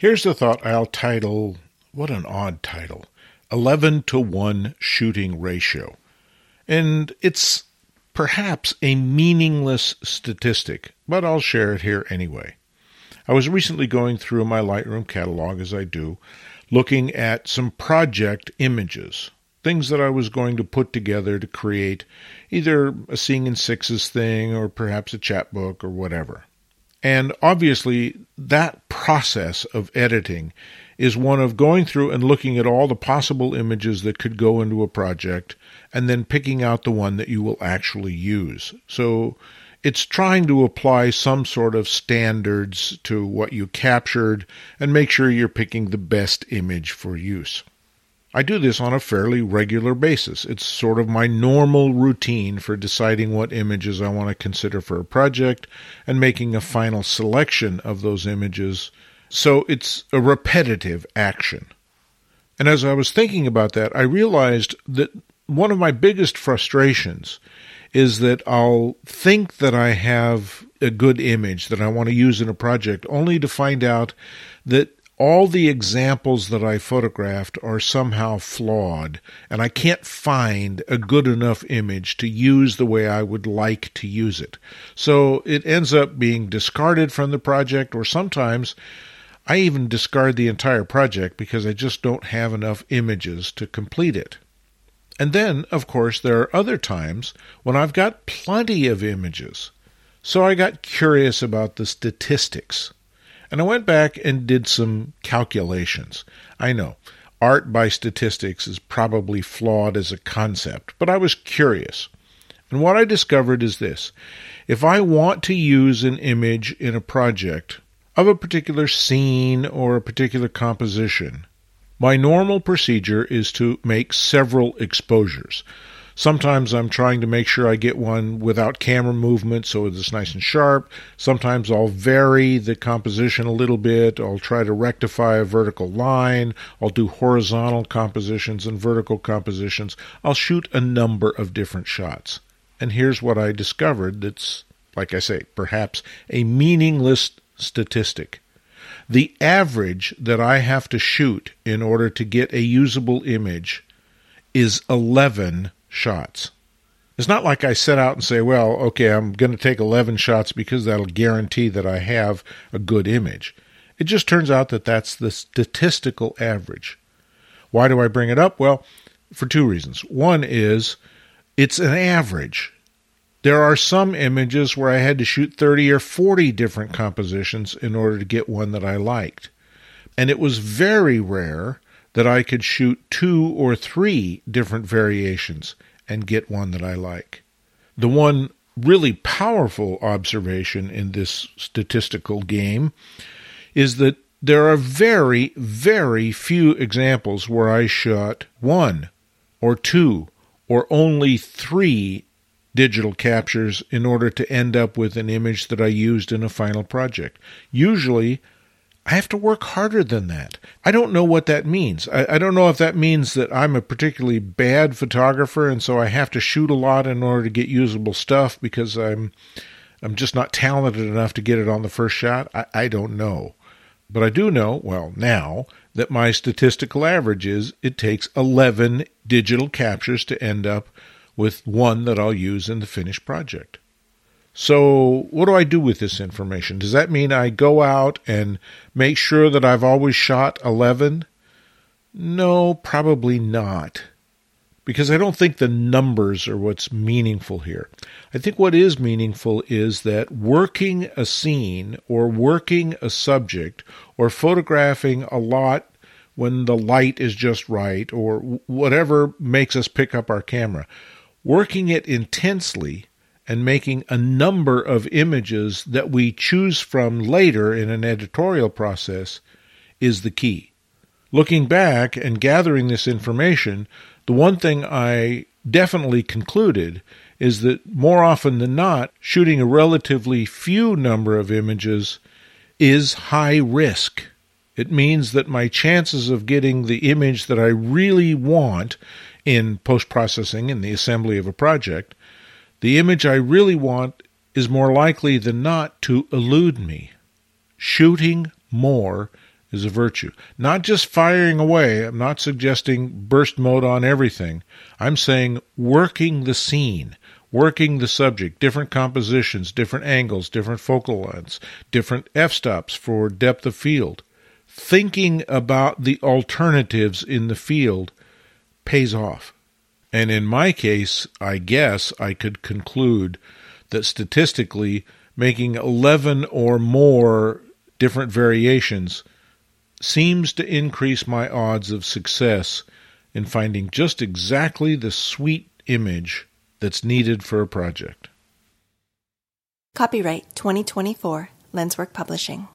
Here's the thought I'll title, what an odd title 11 to 1 shooting ratio. And it's perhaps a meaningless statistic, but I'll share it here anyway. I was recently going through my Lightroom catalog, as I do, looking at some project images, things that I was going to put together to create either a Seeing in Sixes thing or perhaps a chapbook or whatever. And obviously, that process of editing is one of going through and looking at all the possible images that could go into a project and then picking out the one that you will actually use. So it's trying to apply some sort of standards to what you captured and make sure you're picking the best image for use. I do this on a fairly regular basis. It's sort of my normal routine for deciding what images I want to consider for a project and making a final selection of those images. So it's a repetitive action. And as I was thinking about that, I realized that one of my biggest frustrations is that I'll think that I have a good image that I want to use in a project only to find out that all the examples that I photographed are somehow flawed, and I can't find a good enough image to use the way I would like to use it. So it ends up being discarded from the project, or sometimes I even discard the entire project because I just don't have enough images to complete it. And then, of course, there are other times when I've got plenty of images. So I got curious about the statistics. And I went back and did some calculations. I know art by statistics is probably flawed as a concept, but I was curious. And what I discovered is this if I want to use an image in a project of a particular scene or a particular composition, my normal procedure is to make several exposures. Sometimes I'm trying to make sure I get one without camera movement so it's nice and sharp. Sometimes I'll vary the composition a little bit. I'll try to rectify a vertical line. I'll do horizontal compositions and vertical compositions. I'll shoot a number of different shots. And here's what I discovered that's, like I say, perhaps a meaningless statistic. The average that I have to shoot in order to get a usable image is 11 shots. It's not like I set out and say, well, okay, I'm going to take 11 shots because that'll guarantee that I have a good image. It just turns out that that's the statistical average. Why do I bring it up? Well, for two reasons. One is it's an average. There are some images where I had to shoot 30 or 40 different compositions in order to get one that I liked. And it was very rare that I could shoot two or three different variations and get one that I like. The one really powerful observation in this statistical game is that there are very, very few examples where I shot one or two or only three digital captures in order to end up with an image that I used in a final project. Usually, I have to work harder than that. I don't know what that means. I, I, don't know if that means that I'm a particularly bad photographer and so I have to shoot a lot in order to get usable stuff because I'm I'm just not talented enough to get it on the first shot. I, I don't know. But I do know, well, now, that my statistical average is it takes 11 digital captures to end up with one that I'll use in the finished project. So, what do I do with this information? Does that mean I go out and make sure that I've always shot 11? No, probably not. Because I don't think the numbers are what's meaningful here. I think what is meaningful is that working a scene or working a subject or photographing a lot when the light is just right or whatever makes us pick up our camera, working it intensely and making a number of images that we choose from later in an editorial process is the key. Looking back and gathering this information, the one thing I definitely concluded is that more often than not, shooting a relatively few number of images is high risk. It means that my chances of getting the image that I really want in post processing in the assembly of a project the image I really want is more likely than not to elude me. Shooting more is a virtue. Not just firing away. I'm not suggesting burst mode on everything. I'm saying working the scene, working the subject, different compositions, different angles, different focal lengths, different f stops for depth of field. Thinking about the alternatives in the field pays off. And in my case, I guess I could conclude that statistically, making 11 or more different variations seems to increase my odds of success in finding just exactly the sweet image that's needed for a project. Copyright 2024 Lenswork Publishing.